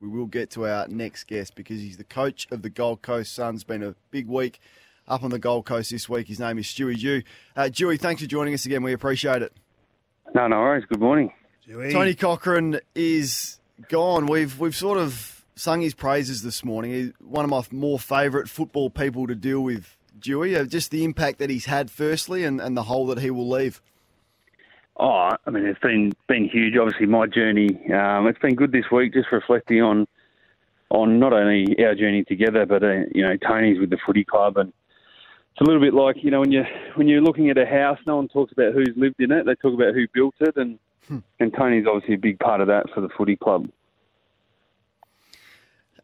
We will get to our next guest because he's the coach of the Gold Coast Suns. Been a big week up on the Gold Coast this week. His name is Stewie Dew. Uh, Dewey, thanks for joining us again. We appreciate it. No, no worries. Good morning. Dewey. Tony Cochrane is gone. We've we've sort of sung his praises this morning. He's one of my more favourite football people to deal with. Dewey, uh, just the impact that he's had, firstly, and, and the hole that he will leave. Oh, I mean, it's been been huge. Obviously, my journey. Um, it's been good this week, just reflecting on on not only our journey together, but uh, you know Tony's with the footy club, and it's a little bit like you know when you when you're looking at a house, no one talks about who's lived in it. They talk about who built it, and and Tony's obviously a big part of that for the footy club.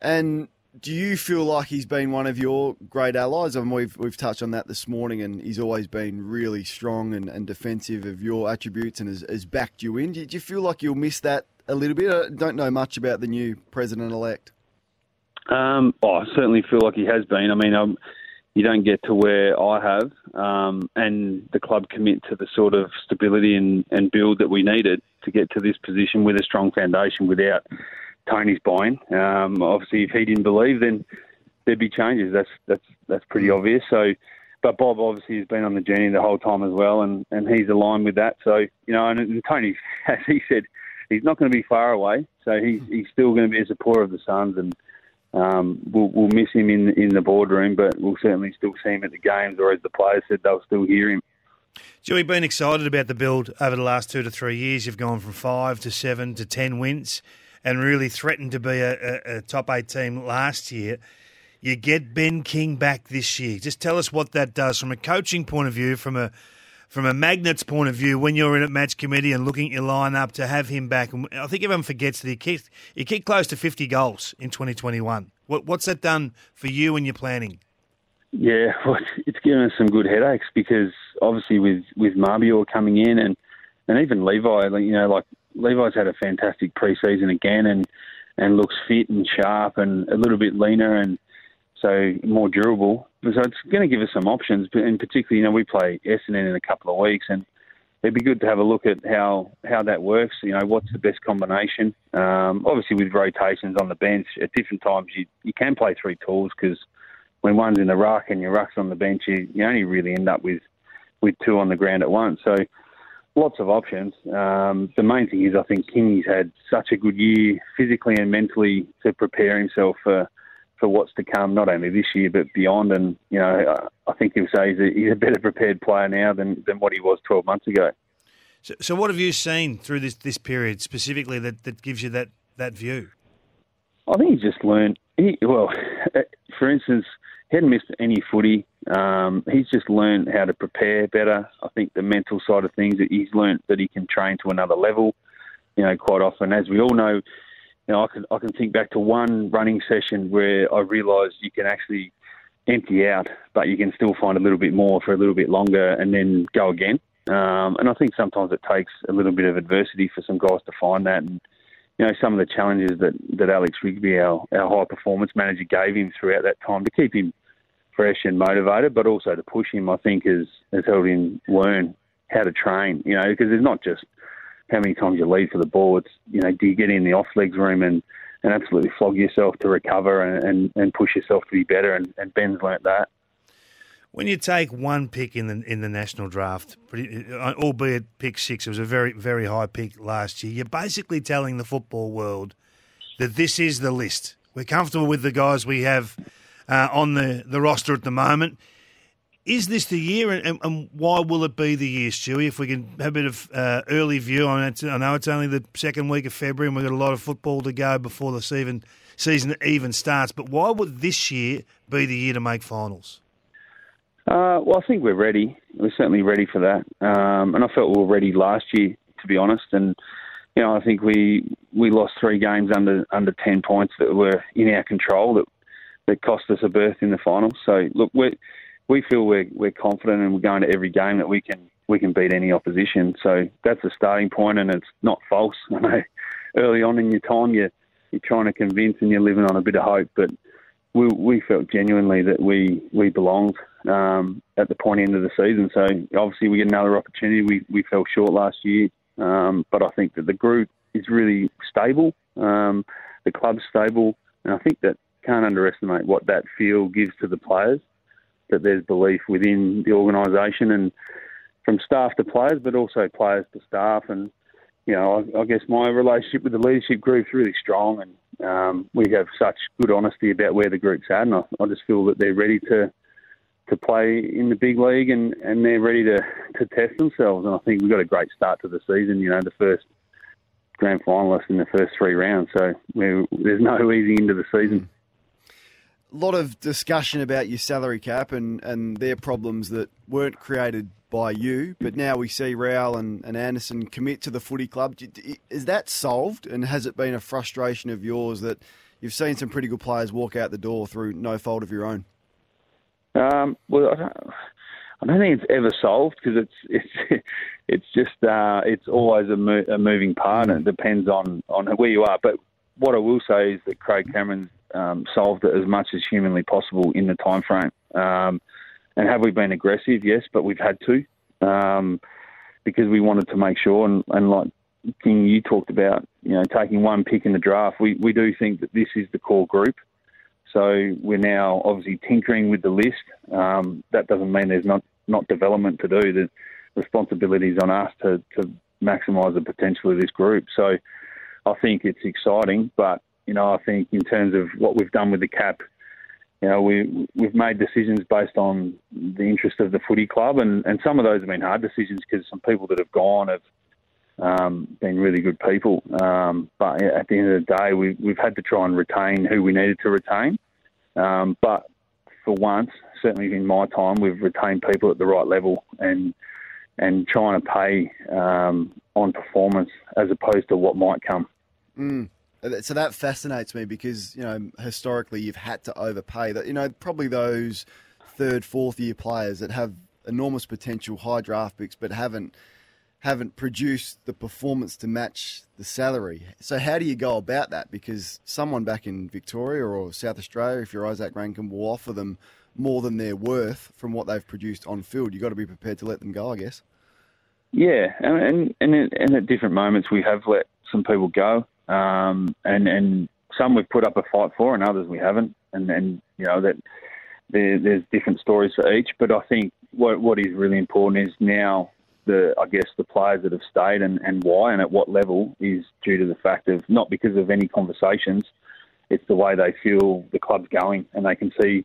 And do you feel like he's been one of your great allies? I mean, we've we've touched on that this morning, and he's always been really strong and, and defensive of your attributes, and has, has backed you in. Do you, do you feel like you'll miss that a little bit? I don't know much about the new president elect. Um, oh, I certainly feel like he has been. I mean, um, you don't get to where I have, um, and the club commit to the sort of stability and, and build that we needed to get to this position with a strong foundation without Tony's buy-in. Um, obviously, if he didn't believe, then there'd be changes. That's that's that's pretty obvious. So, but Bob obviously has been on the journey the whole time as well, and, and he's aligned with that. So, you know, and, and Tony, as he said, he's not going to be far away. So he's he's still going to be a supporter of the Suns, and um, we'll, we'll miss him in in the boardroom, but we'll certainly still see him at the games, or as the players said, they'll still hear him. Joey, been excited about the build over the last two to three years. You've gone from five to seven to ten wins, and really threatened to be a, a, a top eight team last year. You get Ben King back this year. Just tell us what that does from a coaching point of view, from a from a magnet's point of view, when you're in at match committee and looking at your lineup to have him back. And I think everyone forgets that he kicked he kicked close to 50 goals in 2021. What, what's that done for you and your planning? Yeah, well, it's given us some good headaches because obviously with with Mabior coming in and and even Levi, you know, like Levi's had a fantastic preseason again and and looks fit and sharp and a little bit leaner and so more durable. So it's going to give us some options, but in particular, you know, we play Essendon in a couple of weeks and. It'd be good to have a look at how, how that works. You know, what's the best combination? Um, obviously, with rotations on the bench, at different times you, you can play three talls because when one's in the ruck and your ruck's on the bench, you, you only really end up with, with two on the ground at once. So lots of options. Um, the main thing is I think King's had such a good year physically and mentally to prepare himself for for what's to come, not only this year but beyond. And you know, I think he'll say he's a, he's a better prepared player now than, than what he was 12 months ago. So, so what have you seen through this, this period specifically that, that gives you that, that view? I think he's just learned. He, well, for instance, hadn't missed any footy. Um, he's just learned how to prepare better. I think the mental side of things, that he's learned that he can train to another level. You know, quite often, as we all know, you know, I can I can think back to one running session where I realised you can actually empty out, but you can still find a little bit more for a little bit longer, and then go again. Um, and I think sometimes it takes a little bit of adversity for some guys to find that. And you know, some of the challenges that that Alex Rigby, our our high performance manager, gave him throughout that time to keep him fresh and motivated, but also to push him, I think has has helped him learn how to train. You know, because it's not just how many times you lead for the ball. It's you know, do you get in the off legs room and, and absolutely flog yourself to recover and, and, and push yourself to be better? And, and Ben's learnt that. When you take one pick in the in the national draft, albeit pick six, it was a very very high pick last year. You're basically telling the football world that this is the list. We're comfortable with the guys we have uh, on the, the roster at the moment. Is this the year, and, and, why will it be the year, Stewie? If we can have a bit of uh, early view, I, mean, I know it's only the second week of February, and we've got a lot of football to go before the season season even starts. But why would this year be the year to make finals? Uh, well, I think we're ready. We're certainly ready for that, um, and I felt we were ready last year, to be honest. And you know, I think we we lost three games under under ten points that were in our control that that cost us a berth in the finals. So look, we we feel we're we're confident and we're going to every game that we can we can beat any opposition. So that's a starting point, and it's not false. I know early on in your time you you're trying to convince and you're living on a bit of hope, but we we felt genuinely that we we belonged um, at the point end of the season. So obviously we get another opportunity. We we fell short last year, um, but I think that the group is really stable. Um, the club's stable, and I think that can't underestimate what that feel gives to the players. That there's belief within the organisation and from staff to players, but also players to staff. And you know, I, I guess my relationship with the leadership group is really strong, and um, we have such good honesty about where the group's at. And I, I just feel that they're ready to to play in the big league and, and they're ready to, to test themselves. And I think we've got a great start to the season. You know, the first grand finalist in the first three rounds. So there's no easy end into the season. A lot of discussion about your salary cap and, and their problems that weren't created by you, but now we see Rowell and, and Anderson commit to the footy club. Is that solved, and has it been a frustration of yours that you've seen some pretty good players walk out the door through no fault of your own? Um, well, I don't, I don't, think it's ever solved because it's it's it's just uh, it's always a, mo- a, moving part, and it depends on on where you are. But what I will say is that Craig Cameron's um, solved it as much as humanly possible in the time frame. Um, and have we been aggressive? Yes, but we've had to um, because we wanted to make sure. And, and like King, you talked about, you know, taking one pick in the draft. We we do think that this is the core group. So we're now obviously tinkering with the list. Um, that doesn't mean there's not, not development to do. The responsibility is on us to, to maximise the potential of this group. So I think it's exciting, but you know I think in terms of what we've done with the cap, you know we we've made decisions based on the interest of the footy club, and, and some of those have been hard decisions because some people that have gone have um, been really good people. Um, but at the end of the day, we, we've had to try and retain who we needed to retain. Um, but for once, certainly in my time, we've retained people at the right level and and trying to pay um, on performance as opposed to what might come. Mm. So that fascinates me because you know historically you've had to overpay. That you know probably those third, fourth year players that have enormous potential, high draft picks, but haven't haven't produced the performance to match the salary. So how do you go about that? Because someone back in Victoria or South Australia, if you're Izak Rankine, will offer them more than they're worth from what they've produced on field. You've got to be prepared to let them go, I guess. Yeah, and and and at different moments we have let some people go, um, and and some we've put up a fight for, and others we haven't, and and you know that there, there's different stories for each. But I think what what is really important is now the I guess the players that have stayed and, and why and at what level is due to the fact of not because of any conversations, it's the way they feel the club's going and they can see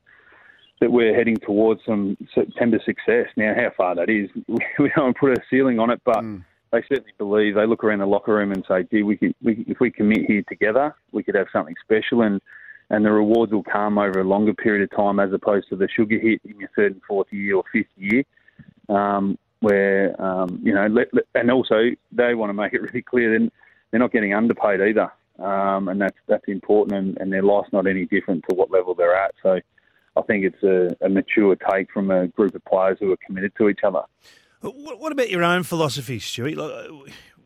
that we're heading towards some September success. Now, how far that is, we don't put a ceiling on it, but mm. they certainly believe. They look around the locker room and say, "Gee, we could, we, if we commit here together, we could have something special." And and the rewards will come over a longer period of time, as opposed to the sugar hit in your third and fourth year or fifth year. Um, where um, you know, let, let, and also they want to make it really clear that they're not getting underpaid either, um, and that's that's important, and, and their life's not any different to what level they're at. So, I think it's a, a mature take from a group of players who are committed to each other. What about your own philosophy, Stuart?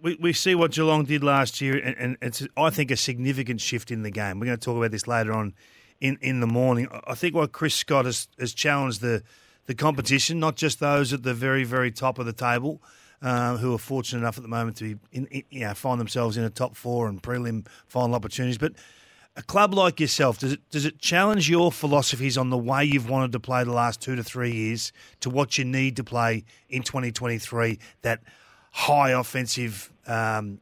We, we see what Geelong did last year, and, and it's I think a significant shift in the game. We're going to talk about this later on in, in the morning. I think what Chris Scott has, has challenged the the competition, not just those at the very, very top of the table. Uh, who are fortunate enough at the moment to in, in, you know, find themselves in a top four and prelim final opportunities. But a club like yourself, does it does it challenge your philosophies on the way you've wanted to play the last two to three years to what you need to play in 2023? That high offensive, um,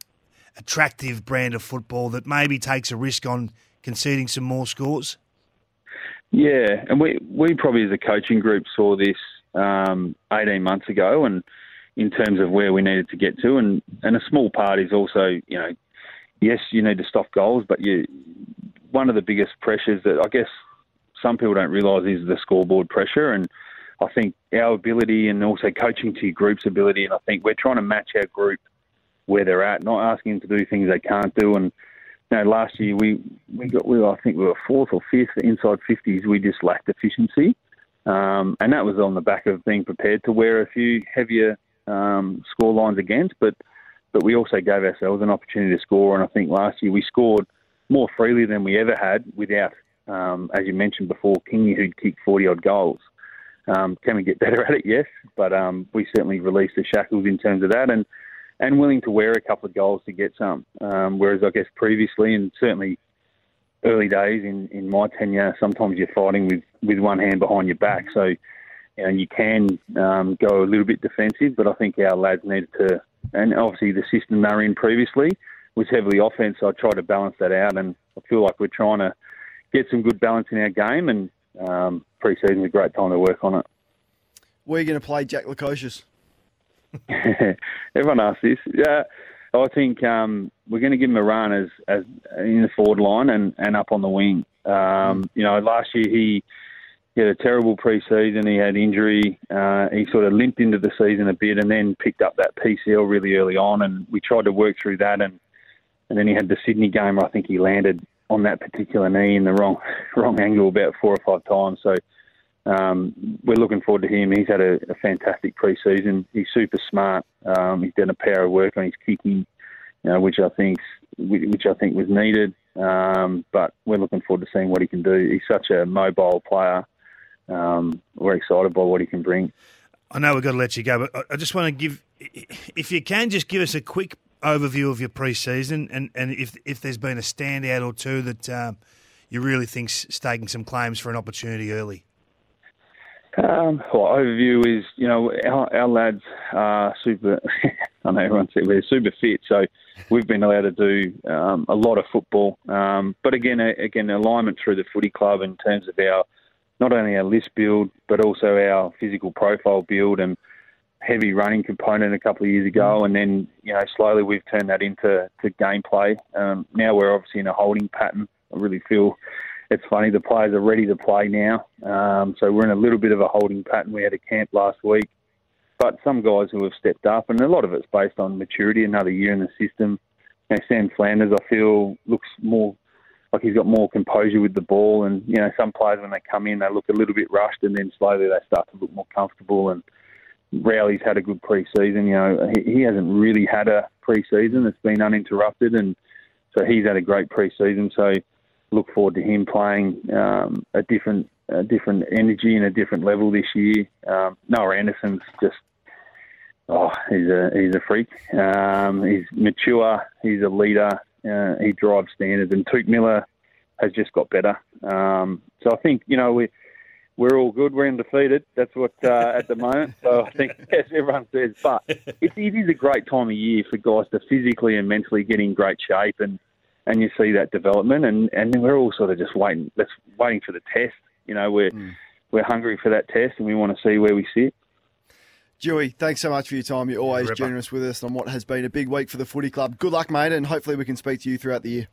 attractive brand of football that maybe takes a risk on conceding some more scores. Yeah, and we we probably as a coaching group saw this um, 18 months ago, and in terms of where we needed to get to, and and a small part is also you know, yes, you need to stop goals, but you one of the biggest pressures that I guess some people don't realise is the scoreboard pressure, and I think our ability and also coaching to your group's ability, and I think we're trying to match our group where they're at, not asking them to do things they can't do, and you know, last year we we got we I think we were fourth or fifth inside fifties. We just lacked efficiency, um, and that was on the back of being prepared to wear a few heavier um, score lines against, but but we also gave ourselves an opportunity to score. And I think last year we scored more freely than we ever had without, um, as you mentioned before, Kingy who'd kicked 40 odd goals. Um, can we get better at it? Yes, but um, we certainly released the shackles in terms of that, and and willing to wear a couple of goals to get some. Um, whereas I guess previously, and certainly early days in, in my tenure, sometimes you're fighting with, with one hand behind your back. So you know you can um, go a little bit defensive, but I think our lads needed to and obviously the system they were in previously was heavily offense. So I tried to balance that out, and I feel like we're trying to get some good balance in our game. And um, pre-season is a great time to work on it. You going to play Jack Lukosius? Everyone asks this. Yeah, I think um, we're going to give him a run as as in the forward line and, and up on the wing. Um, you know, last year he he had a terrible pre-season. He had injury. Uh, he sort of limped into the season a bit, and then picked up that PCL really early on. And we tried to work through that, and and then he had the Sydney game where I think he landed on that particular knee in the wrong wrong angle about four or five times. So um, we're looking forward to him. He's had a, a fantastic pre-season. He's super smart. Um, he's done a power of work on his kicking, you know, which I think which I think was needed. Um, but we're looking forward to seeing what he can do. He's such a mobile player um, we're excited by what he can bring. I know we've got to let you go, but I just want to give, if you can, just give us a quick overview of your pre-season and, and if if there's been a standout or two that um, you really think's staking some claims for an opportunity early. Um, well, overview is you know our, our lads are super. I know everyone said we're super fit, so we've been allowed to do um, a lot of football. Um, but again, again, alignment through the footy club in terms of our not only our list build, but also our physical profile build and heavy running component a couple of years ago. Mm. And then, you know, slowly we've turned that into to gameplay. Um, now we're obviously in a holding pattern. I really feel it's funny. The players are ready to play now. Um, so we're in a little bit of a holding pattern. We had a camp last week. But some guys who have stepped up, and a lot of it's based on maturity, another year in the system. You know, Sam Flanders, I feel, looks more like he's got more composure with the ball. And you know, some players when they come in, they look a little bit rushed, and then slowly they start to look more comfortable. And Rowley's had a good pre-season. You know, he, he hasn't really had a pre-season; it's been uninterrupted, and so he's had a great pre-season. So look forward to him playing um, a different a different energy and a different level this year. Um, Noah Anderson's just oh, he's a he's a freak. Um, he's mature. He's a leader. Uh, he drives standards, and Touk Miller has just got better. Um, so I think you know we we're all good. We're undefeated. That's what uh, at the moment. So I think as everyone says, but it, it is a great time of year for guys to physically and mentally get in great shape, and and you see that development, and and we're all sort of just waiting. Let's waiting for the test. You know, we're mm. we're hungry for that test, and we want to see where we sit. Dewey, thanks so much for your time. You're always yeah, generous with us on what has been a big week for the footy club. Good luck, mate, and hopefully we can speak to you throughout the year.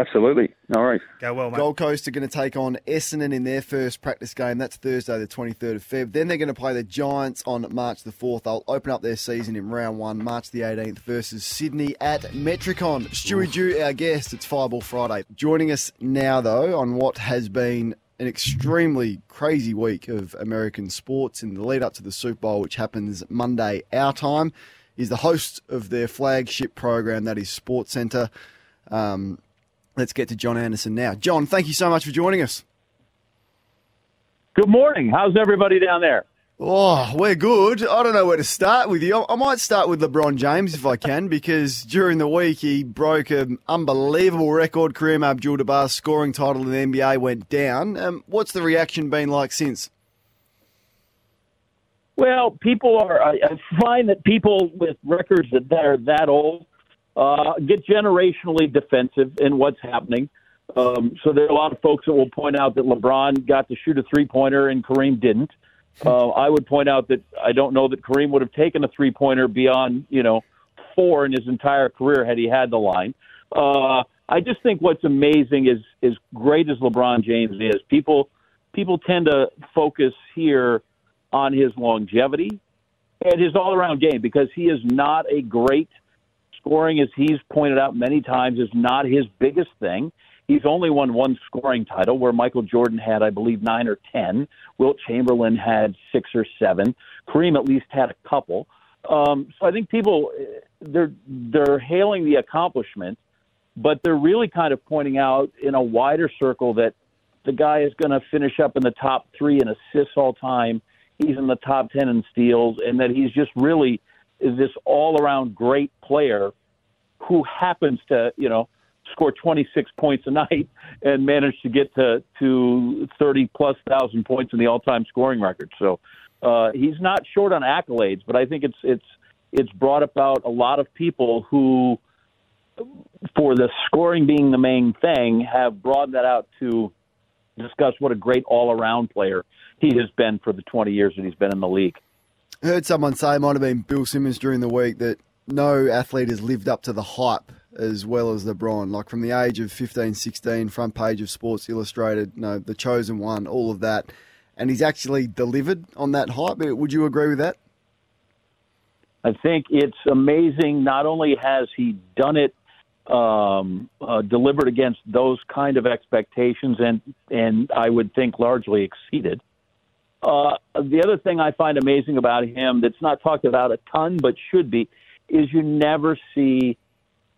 Absolutely. All right. Go well, mate. Gold Coast are going to take on Essendon in their first practice game. That's Thursday, the 23rd of Feb. Then they're going to play the Giants on March the 4th. They'll open up their season in round one, March the 18th, versus Sydney at Metricon. Stewie Dew, our guest. It's Fireball Friday. Joining us now, though, on what has been an extremely crazy week of American sports in the lead up to the Super Bowl, which happens Monday our time. Is the host of their flagship program, that is SportsCenter. Um, let's get to John Anderson now. John, thank you so much for joining us. Good morning. How's everybody down there? Oh, we're good. I don't know where to start with you. I might start with LeBron James if I can, because during the week he broke an unbelievable record. Kareem Abdul-Jabbar's scoring title in the NBA went down. Um, what's the reaction been like since? Well, people are. I, find that people with records that are that old uh, get generationally defensive in what's happening. Um, so there are a lot of folks that will point out that LeBron got to shoot a three pointer and Kareem didn't. Uh, I would point out that I don't know that Kareem would have taken a three pointer beyond you know four in his entire career had he had the line. Uh, I just think what's amazing is as great as LeBron James is, people people tend to focus here on his longevity and his all around game because he is not a great scoring, as he's pointed out many times, is not his biggest thing. He's only won one scoring title, where Michael Jordan had, I believe, nine or ten. Wilt Chamberlain had six or seven. Kareem at least had a couple. Um, so I think people they're they're hailing the accomplishment, but they're really kind of pointing out in a wider circle that the guy is going to finish up in the top three in assists all time. He's in the top ten in steals, and that he's just really is this all around great player who happens to you know score 26 points a night and manage to get to to 30 plus thousand points in the all-time scoring record. So uh, he's not short on accolades, but I think it's it's it's brought about a lot of people who, for the scoring being the main thing, have broadened that out to discuss what a great all-around player he has been for the 20 years that he's been in the league. Heard someone say, might have been Bill Simmons during the week, that no athlete has lived up to the hype as well as LeBron. Like from the age of 15, 16, front page of Sports Illustrated, you know, the chosen one, all of that. And he's actually delivered on that hype. Would you agree with that? I think it's amazing. Not only has he done it, um, uh, delivered against those kind of expectations, and and I would think largely exceeded. Uh, the other thing I find amazing about him that's not talked about a ton, but should be, is you never see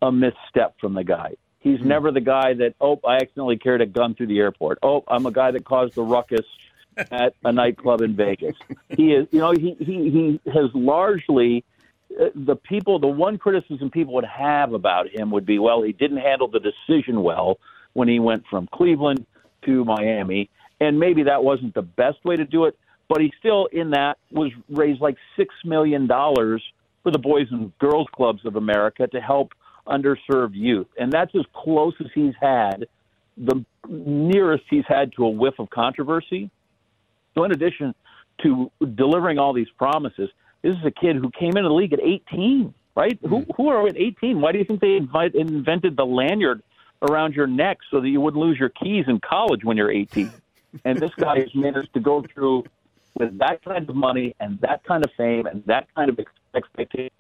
a misstep from the guy. He's mm-hmm. never the guy that, oh, I accidentally carried a gun through the airport. Oh, I'm a guy that caused the ruckus at a nightclub in Vegas. He is, you know, he he he has largely uh, the people. The one criticism people would have about him would be, well, he didn't handle the decision well when he went from Cleveland to Miami, and maybe that wasn't the best way to do it. But he still, in that, was raised like six million dollars for the Boys and Girls Clubs of America to help underserved youth. And that's as close as he's had, the nearest he's had to a whiff of controversy. So, in addition to delivering all these promises, this is a kid who came into the league at 18, right? Mm-hmm. Who, who are at 18? Why do you think they invite, invented the lanyard around your neck so that you wouldn't lose your keys in college when you're 18? And this guy has managed to go through with that kind of money and that kind of fame and that kind of expectation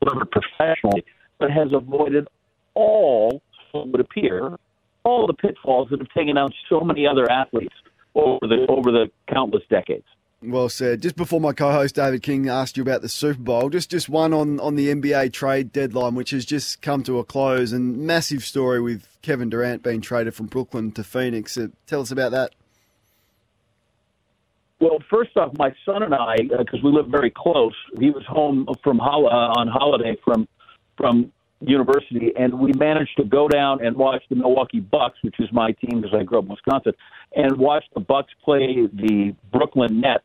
professionally but has avoided all, it would appear, all the pitfalls that have taken out so many other athletes over the over the countless decades. Well said. Just before my co-host David King asked you about the Super Bowl, just just one on, on the NBA trade deadline, which has just come to a close, and massive story with Kevin Durant being traded from Brooklyn to Phoenix. Uh, tell us about that. Well, first off, my son and I, because uh, we live very close, he was home from uh, on holiday from from university, and we managed to go down and watch the Milwaukee Bucks, which is my team because I grew up in Wisconsin, and watch the Bucks play the Brooklyn Nets.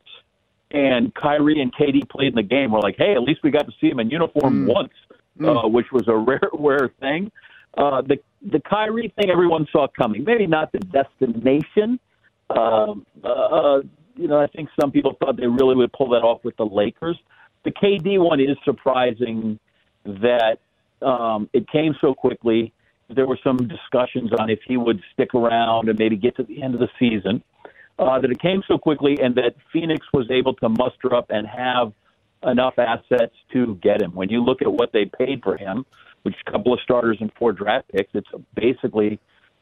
And Kyrie and KD played in the game. We're like, hey, at least we got to see them in uniform mm. once, mm. Uh, which was a rare, rare thing. Uh, the the Kyrie thing, everyone saw coming. Maybe not the destination. Um, uh, uh, you know, I think some people thought they really would pull that off with the Lakers. The KD one is surprising that um, it came so quickly. There were some discussions on if he would stick around and maybe get to the end of the season. Uh, that it came so quickly, and that Phoenix was able to muster up and have enough assets to get him. When you look at what they paid for him, which a couple of starters and four draft picks, it's basically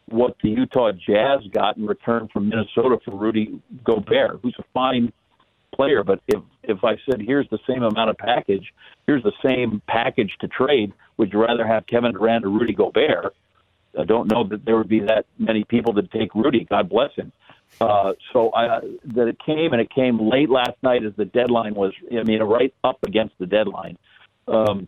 what the Utah Jazz got in return from Minnesota for Rudy Gobert, who's a fine player. But if if I said here's the same amount of package, here's the same package to trade, would you rather have Kevin Durant or Rudy Gobert? I don't know that there would be that many people that take Rudy. God bless him. Uh, so I, that it came and it came late last night as the deadline was. I mean, right up against the deadline. Um,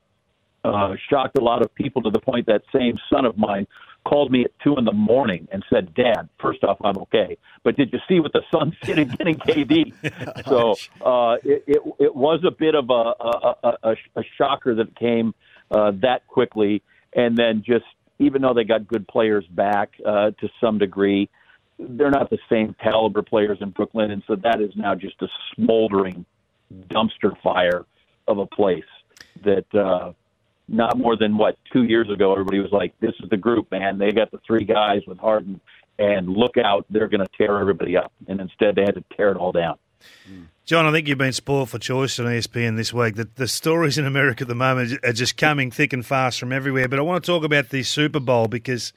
uh, shocked a lot of people to the point that same son of mine called me at two in the morning and said, "Dad, first off, I'm okay, but did you see what the Suns did in getting KD?" so uh, it, it it was a bit of a a, a, a shocker that came uh, that quickly, and then just even though they got good players back uh, to some degree, they're not the same caliber players in Brooklyn, and so that is now just a smoldering dumpster fire of a place that. Uh, not more than what two years ago, everybody was like, "This is the group, man. They got the three guys with Harden, and look out, they're going to tear everybody up." And instead, they had to tear it all down. John, I think you've been spoiled for choice on ESPN this week. The, the stories in America at the moment are just coming thick and fast from everywhere. But I want to talk about the Super Bowl because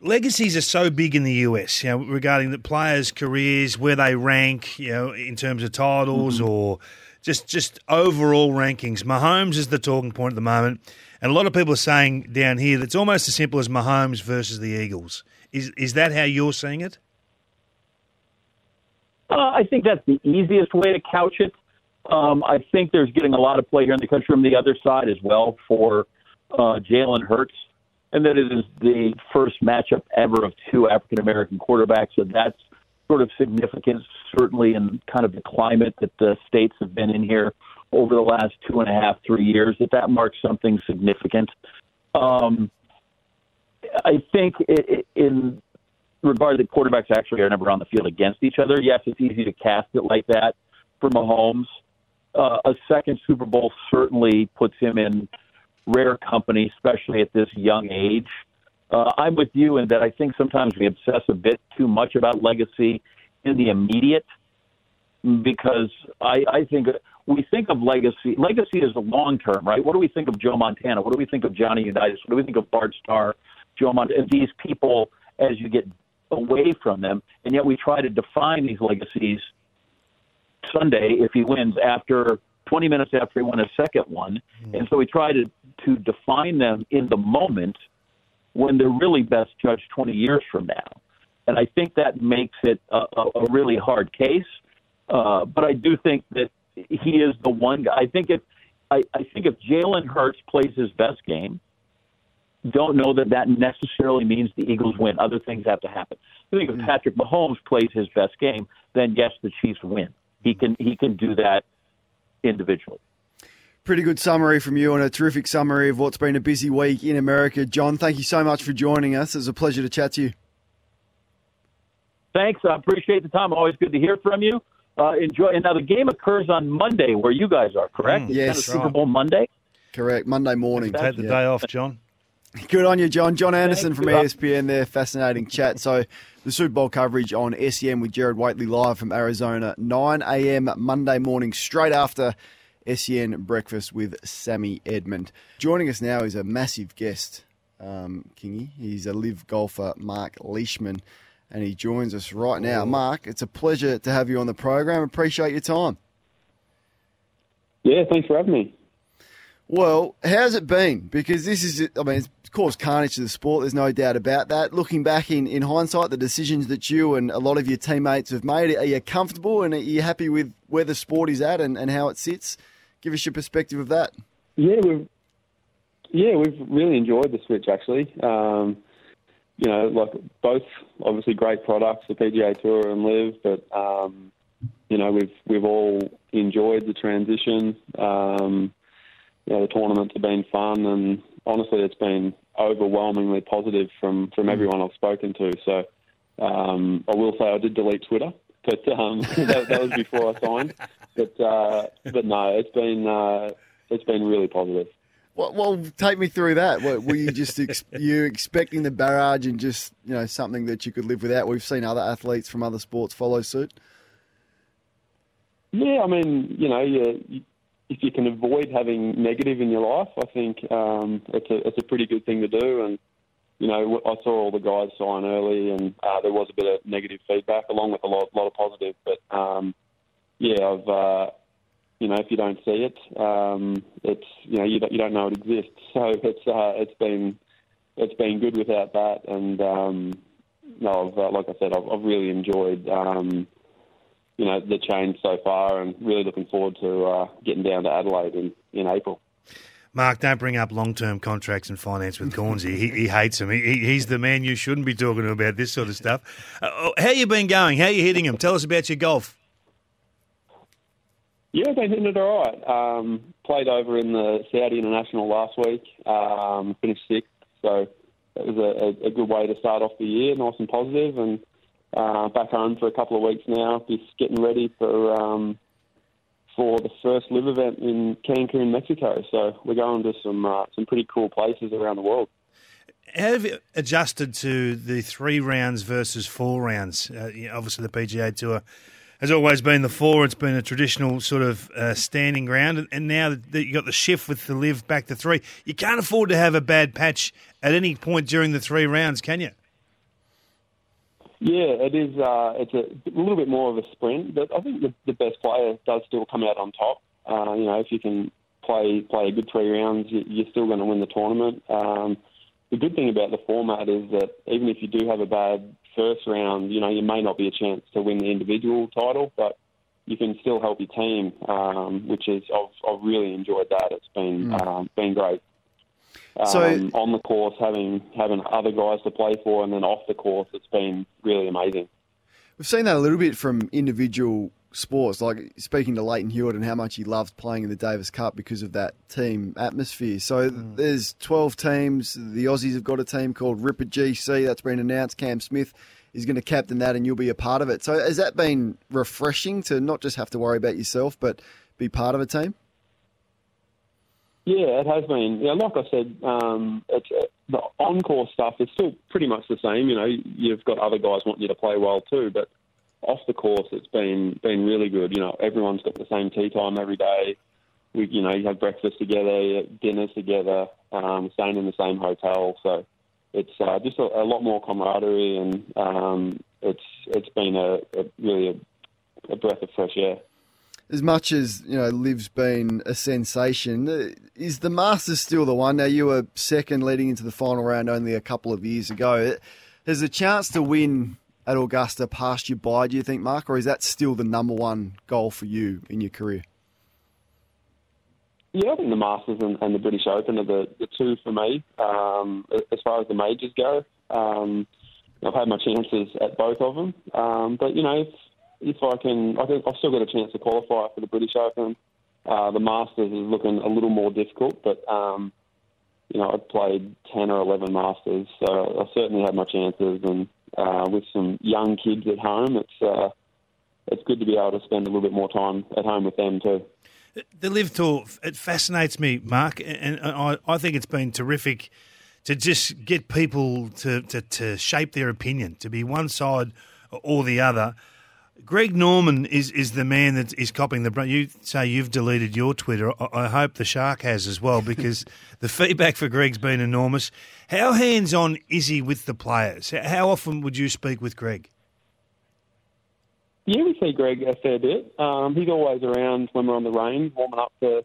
legacies are so big in the US, you know, regarding the players' careers, where they rank, you know, in terms of titles mm-hmm. or just just overall rankings. Mahomes is the talking point at the moment, and a lot of people are saying down here that it's almost as simple as Mahomes versus the Eagles. Is is that how you're seeing it? Uh, I think that's the easiest way to couch it. Um, I think there's getting a lot of play here in the country from the other side as well for uh, Jalen Hurts, and that it is the first matchup ever of two African American quarterbacks. So that's sort of significant, certainly in kind of the climate that the states have been in here over the last two and a half, three years. That that marks something significant. Um, I think it, in regard to quarterbacks actually are never on the field against each other. Yes, it's easy to cast it like that for Mahomes. Uh, a second Super Bowl certainly puts him in rare company, especially at this young age. Uh, I'm with you in that I think sometimes we obsess a bit too much about legacy in the immediate because I, I think we think of legacy. Legacy is the long term, right? What do we think of Joe Montana? What do we think of Johnny Unitas? What do we think of Bart Starr, Joe Montana? These people, as you get away from them, and yet we try to define these legacies Sunday if he wins after 20 minutes after he won a second one. Mm-hmm. And so we try to, to define them in the moment when they're really best judged 20 years from now. And I think that makes it a, a, really hard case. Uh, but I do think that he is the one guy. I think if I, I think if Jalen Hurts plays his best game, don't know that that necessarily means the Eagles win. Other things have to happen. I think if mm. Patrick Mahomes plays his best game, then yes, the Chiefs win. He can he can do that individually. Pretty good summary from you and a terrific summary of what's been a busy week in America. John, thank you so much for joining us. It's a pleasure to chat to you. Thanks. I appreciate the time. Always good to hear from you. Uh, enjoy. And now the game occurs on Monday, where you guys are. Correct? Mm, yes. Super Bowl Monday. Correct. Monday morning. Take the yeah. day off, John. Good on you, John. John Anderson from ESPN there. Fascinating chat. So, the Super Bowl coverage on SEN with Jared Whateley live from Arizona, 9 a.m. Monday morning, straight after SEN breakfast with Sammy Edmund. Joining us now is a massive guest, um, Kingy. He's a LIV golfer, Mark Leishman, and he joins us right now. Mark, it's a pleasure to have you on the program. Appreciate your time. Yeah, thanks for having me. Well, how's it been? Because this is, I mean, it's caused carnage to the sport. There's no doubt about that. Looking back in, in hindsight, the decisions that you and a lot of your teammates have made, are you comfortable and are you happy with where the sport is at and, and how it sits? Give us your perspective of that. Yeah, we've yeah we've really enjoyed the switch actually. Um, you know, like both obviously great products, the PGA Tour and LIV, but um, you know we've we've all enjoyed the transition. Um, you know, the tournaments have been fun, and honestly, it's been overwhelmingly positive from from everyone I've spoken to. So um, I will say I did delete Twitter, but um, that, that, was before I signed. But uh, but no, it's been uh, it's been really positive. Well, well, take me through that. Were you just ex- you expecting the barrage and just you know something that you could live without? We've seen other athletes from other sports follow suit. Yeah, I mean, you know, you, if you can avoid having negative in your life, I think um, it's a it's a pretty good thing to do. And you know, I saw all the guys sign early, and uh, there was a bit of negative feedback along with a lot lot of positive. But um, yeah, I've uh, you know, if you don't see it, um, it's you know you don't, you don't know it exists. So it's uh, it's been it's been good without that, and um, no, I've, uh, like I said, I've, I've really enjoyed. Um, you know the change so far, and really looking forward to uh, getting down to Adelaide in, in April. Mark, don't bring up long-term contracts and finance with Cornsey. he, he hates him. He, he's the man you shouldn't be talking to about this sort of stuff. Uh, oh, how you been going? How you hitting him? Tell us about your golf. Yeah, been hitting it all right. Um, played over in the Saudi International last week. Um, finished sixth, so it was a, a, good way to start off the year, nice and positive, and uh, back home for a couple of weeks now, just getting ready for um, for the first LIV event in Cancun, Mexico. So we're going to some uh, some pretty cool places around the world. Have you adjusted to the three rounds versus four rounds? Uh, obviously, the PGA Tour has always been the four. It's been a traditional sort of uh, standing ground, and, now that you got the shift with the LIV back to three, you can't afford to have a bad patch at any point during the three rounds, can you? Yeah, it is. Uh, it's a, a little bit more of a sprint, but I think the, the best player does still come out on top. Uh, you know, if you can play play a good three rounds, you're still going to win the tournament. Um, the good thing about the format is that even if you do have a bad first round, you know, you may not be a chance to win the individual title, but you can still help your team, um, which is I've, I've really enjoyed that. It's been mm. um, been great. Um, so on the course, having having other guys to play for, and then off the course, it's been really amazing. We've seen that a little bit from individual sports, like speaking to Lleyton Hewitt and how much he loved playing in the Davis Cup because of that team atmosphere. So mm. there's 12 teams. The Aussies have got a team called Ripper GC that's been announced. Cam Smith is going to captain that, and you'll be a part of it. So has that been refreshing to not just have to worry about yourself, but be part of a team? Yeah, it has been. Yeah, like I said, um, it's, uh, the on-course stuff is still pretty much the same. You know, you've got other guys wanting you to play well too, but off the course, it's been been really good. You know, everyone's got the same tee time every day. We, you know, you have breakfast together, dinners together, um, staying in the same hotel. So it's uh, just a, a, lot more camaraderie, and um, it's it's been a, a really a, a, breath of fresh air. As much as you know, Liv's been a sensation. Is the Masters still the one? Now you were second, leading into the final round only a couple of years ago. Has the chance to win at Augusta passed you by, do you think, Mark, or is that still the number one goal for you in your career? Yeah, I think the Masters and, and the British Open are the, the two for me. Um, as far as the majors go, um, I've had my chances at both of them. Um, but you know, if, if I can, I think I've still got a chance to qualify for the British Open. Uh, the Masters is looking a little more difficult, but um, you know, I've played ten or eleven Masters, so I certainly had my chances. And uh, with some young kids at home, it's uh, it's good to be able to spend a little bit more time at home with them too. The LIV tour it fascinates me, Mark, and I, I think it's been terrific to just get people to, to, to shape their opinion, to be one side or the other. Greg Norman is, is the man that is copying the. You say you've deleted your Twitter. I, I hope the Shark has as well because the feedback for Greg's been enormous. How hands on is he with the players? How often would you speak with Greg? Yeah, we see Greg a fair bit. Um, he's always around when we're on the range, warming up for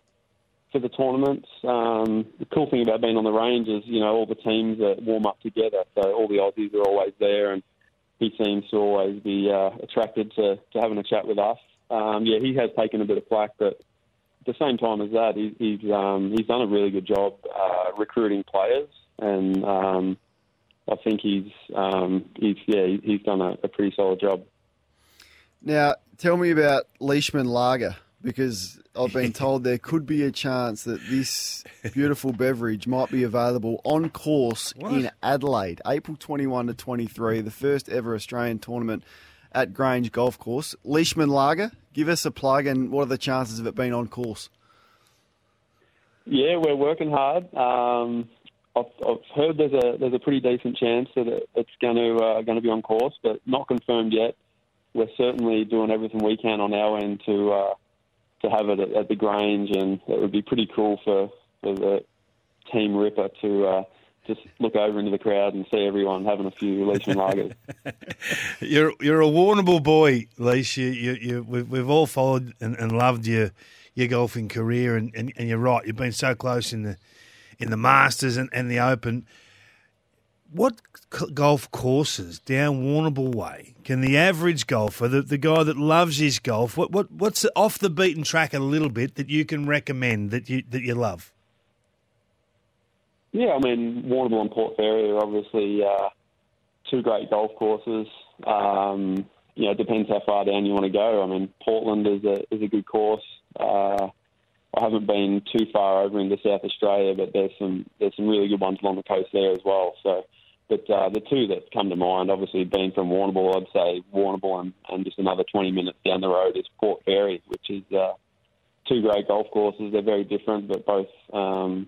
for the tournaments. Um, the cool thing about being on the range is, you know, all the teams are warm up together, so all the Aussies are always there, and he seems to always be uh, attracted to, to having a chat with us. Um, yeah, he has taken a bit of flack, but at the same time as that, he, he's um, he's done a really good job uh, recruiting players, and um, I think he's um, he's yeah he's done a, a pretty solid job. Now, tell me about Leishman Lager because I've been told there could be a chance that this beautiful beverage might be available on course what? in Adelaide, April 21 to 23, the first ever Australian tournament at Grange Golf Course. Leishman Lager, give us a plug and what are the chances of it being on course? Yeah, we're working hard. Um, I've, I've, heard there's a there's a pretty decent chance that it's going to uh, going to be on course, but not confirmed yet we're certainly doing everything we can on our end to uh, to have it at, at, the Grange, and it would be pretty cool for, for the team Ripper to uh, just look over into the crowd and see everyone having a few Leishman lagers. you're you're a Warrnambool boy, Leish. You, you, you we've, we've all followed and, and loved your your golfing career, and, and, and you're right. You've been so close in the in the Masters and, and the Open. What golf courses down Warrnambool Way can the average golfer, the, the guy that loves his golf, what, what what's off the beaten track a little bit that you can recommend that you that you love? Yeah, I mean Warrnambool and Port Fairy are obviously uh, two great golf courses. Um, you know, it depends how far down you want to go. I mean, Portland is a is a good course. Uh, I haven't been too far over into South Australia, but there's some there's some really good ones along the coast there as well. So but uh, the two that come to mind, obviously being from Warrnambool, I'd say Warrnambool and, and just another 20 minutes down the road is Port Fairy, which is uh, two great golf courses. They're very different, but both um,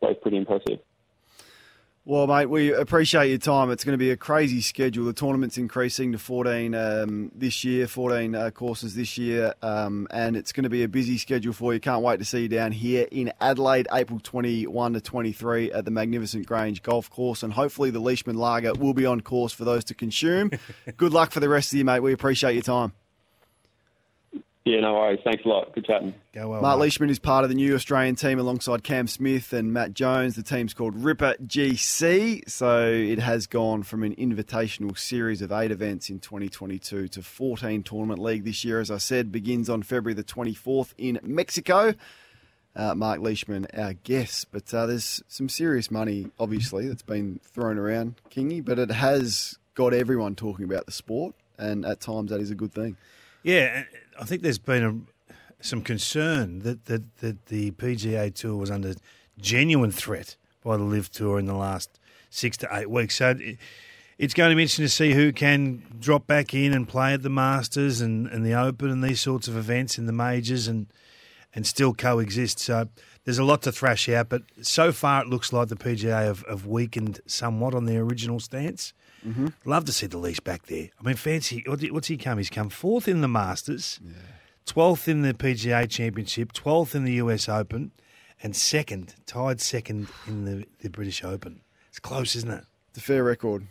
both pretty impressive. Well, mate, we appreciate your time. It's going to be a crazy schedule. The tournament's increasing to 14 um, this year, 14 uh, courses this year, um, and it's going to be a busy schedule for you. Can't wait to see you down here in Adelaide, April 21 to 23 at the Magnificent Grange Golf Course, and hopefully the Leishman Lager will be on course for those to consume. Good luck for the rest of you, mate. We appreciate your time. Yeah, no worries. Thanks a lot. Good chatting. Go well. Mark mate. Leishman is part of the new Australian team alongside Cam Smith and Matt Jones. The team's called Ripper GC. So it has gone from an invitational series of eight events in 2022 to 14 tournament league this year. As I said, begins on February the 24th in Mexico. Uh, Mark Leishman, our guest. But uh, there's some serious money, obviously, that's been thrown around, Kingy, but it has got everyone talking about the sport. And at times that is a good thing. Yeah, I think there's been a, some concern that, that, that the PGA Tour was under genuine threat by the LIV Tour in the last six to eight weeks. So it, it's going to be interesting to see who can drop back in and play at the Masters and, and the Open and these sorts of events in the majors and and still coexist. So there's a lot to thrash out, but so far it looks like the PGA have, have weakened somewhat on their original stance. Mm-hmm. Love to see the leash back there. I mean, fancy. What's he come? He's come fourth in the Masters, twelfth in the PGA Championship, twelfth in the US Open, and second, tied second in the, the British Open. It's close, isn't it? It's a fair record.